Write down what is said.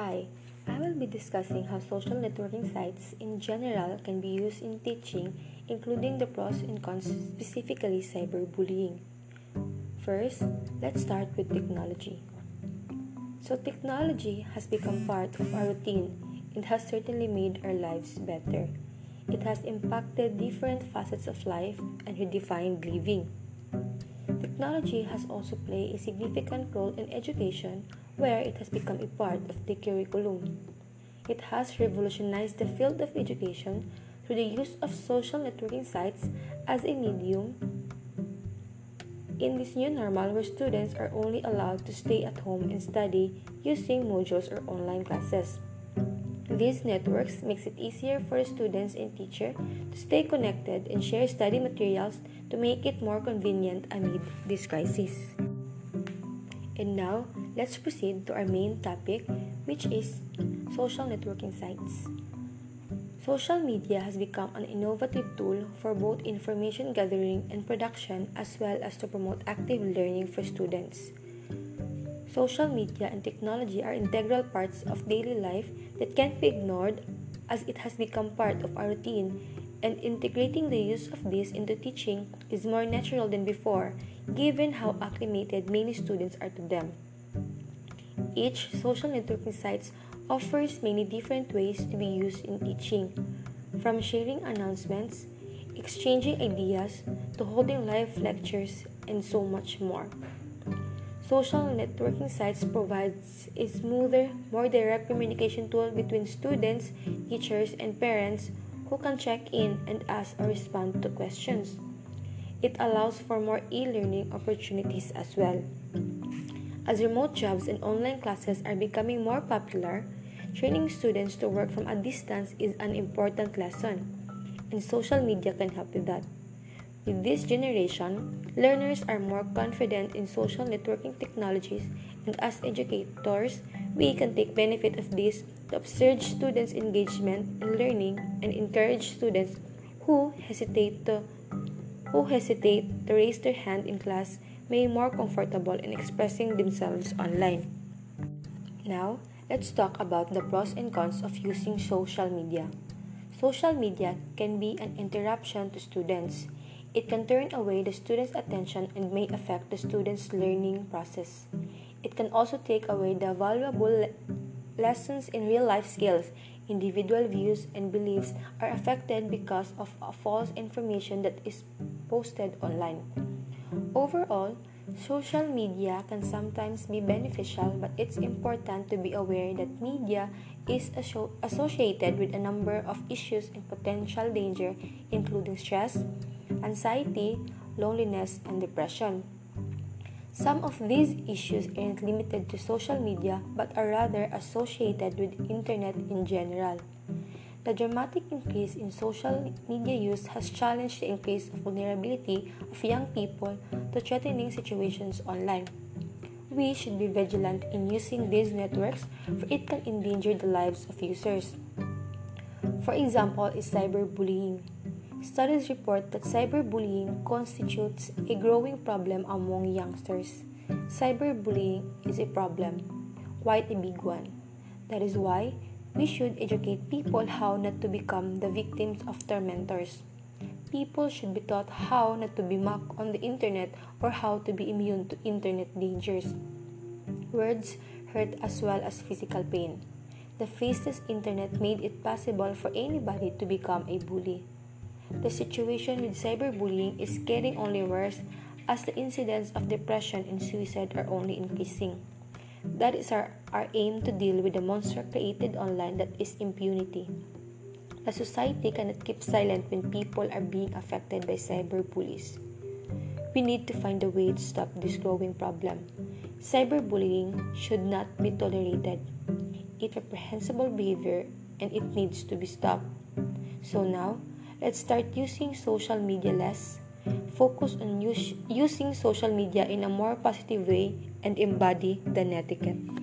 Hi, I will be discussing how social networking sites in general can be used in teaching, including the pros and cons, specifically cyberbullying. First, let's start with technology. So, technology has become part of our routine and has certainly made our lives better. It has impacted different facets of life and redefined living. Technology has also played a significant role in education where it has become a part of the curriculum. It has revolutionized the field of education through the use of social networking sites as a medium in this new normal where students are only allowed to stay at home and study using modules or online classes. These networks makes it easier for students and teacher to stay connected and share study materials to make it more convenient amid this crisis. And now, let's proceed to our main topic, which is social networking sites. Social media has become an innovative tool for both information gathering and production as well as to promote active learning for students. Social media and technology are integral parts of daily life that can't be ignored as it has become part of our routine and integrating the use of this into teaching is more natural than before, given how acclimated many students are to them. Each social networking site offers many different ways to be used in teaching, from sharing announcements, exchanging ideas, to holding live lectures, and so much more. Social networking sites provides a smoother, more direct communication tool between students, teachers, and parents who can check in and ask or respond to questions. It allows for more e learning opportunities as well. As remote jobs and online classes are becoming more popular, training students to work from a distance is an important lesson, and social media can help with that. With this generation, learners are more confident in social networking technologies, and as educators, we can take benefit of this to upsurge students' engagement in learning and encourage students who hesitate to who hesitate to raise their hand in class may be more comfortable in expressing themselves online. Now, let's talk about the pros and cons of using social media. Social media can be an interruption to students. It can turn away the student's attention and may affect the student's learning process. It can also take away the valuable lessons in real life skills. Individual views and beliefs are affected because of false information that is posted online. Overall, social media can sometimes be beneficial, but it's important to be aware that media is associated with a number of issues and potential danger, including stress, anxiety, loneliness, and depression. Some of these issues aren't limited to social media but are rather associated with internet in general. The dramatic increase in social media use has challenged the increased vulnerability of young people to threatening situations online. We should be vigilant in using these networks for it can endanger the lives of users. For example, is cyberbullying. Studies report that cyberbullying constitutes a growing problem among youngsters. Cyberbullying is a problem, quite a big one. That is why we should educate people how not to become the victims of tormentors. People should be taught how not to be mocked on the internet or how to be immune to internet dangers. Words hurt as well as physical pain. The faceless internet made it possible for anybody to become a bully. The situation with cyberbullying is getting only worse as the incidents of depression and suicide are only increasing. That is our, our aim to deal with the monster created online that is impunity. A society cannot keep silent when people are being affected by cyberbullies. We need to find a way to stop this growing problem. Cyberbullying should not be tolerated. It's reprehensible behavior and it needs to be stopped. So now, Let's start using social media less. Focus on use, using social media in a more positive way and embody the netiquette.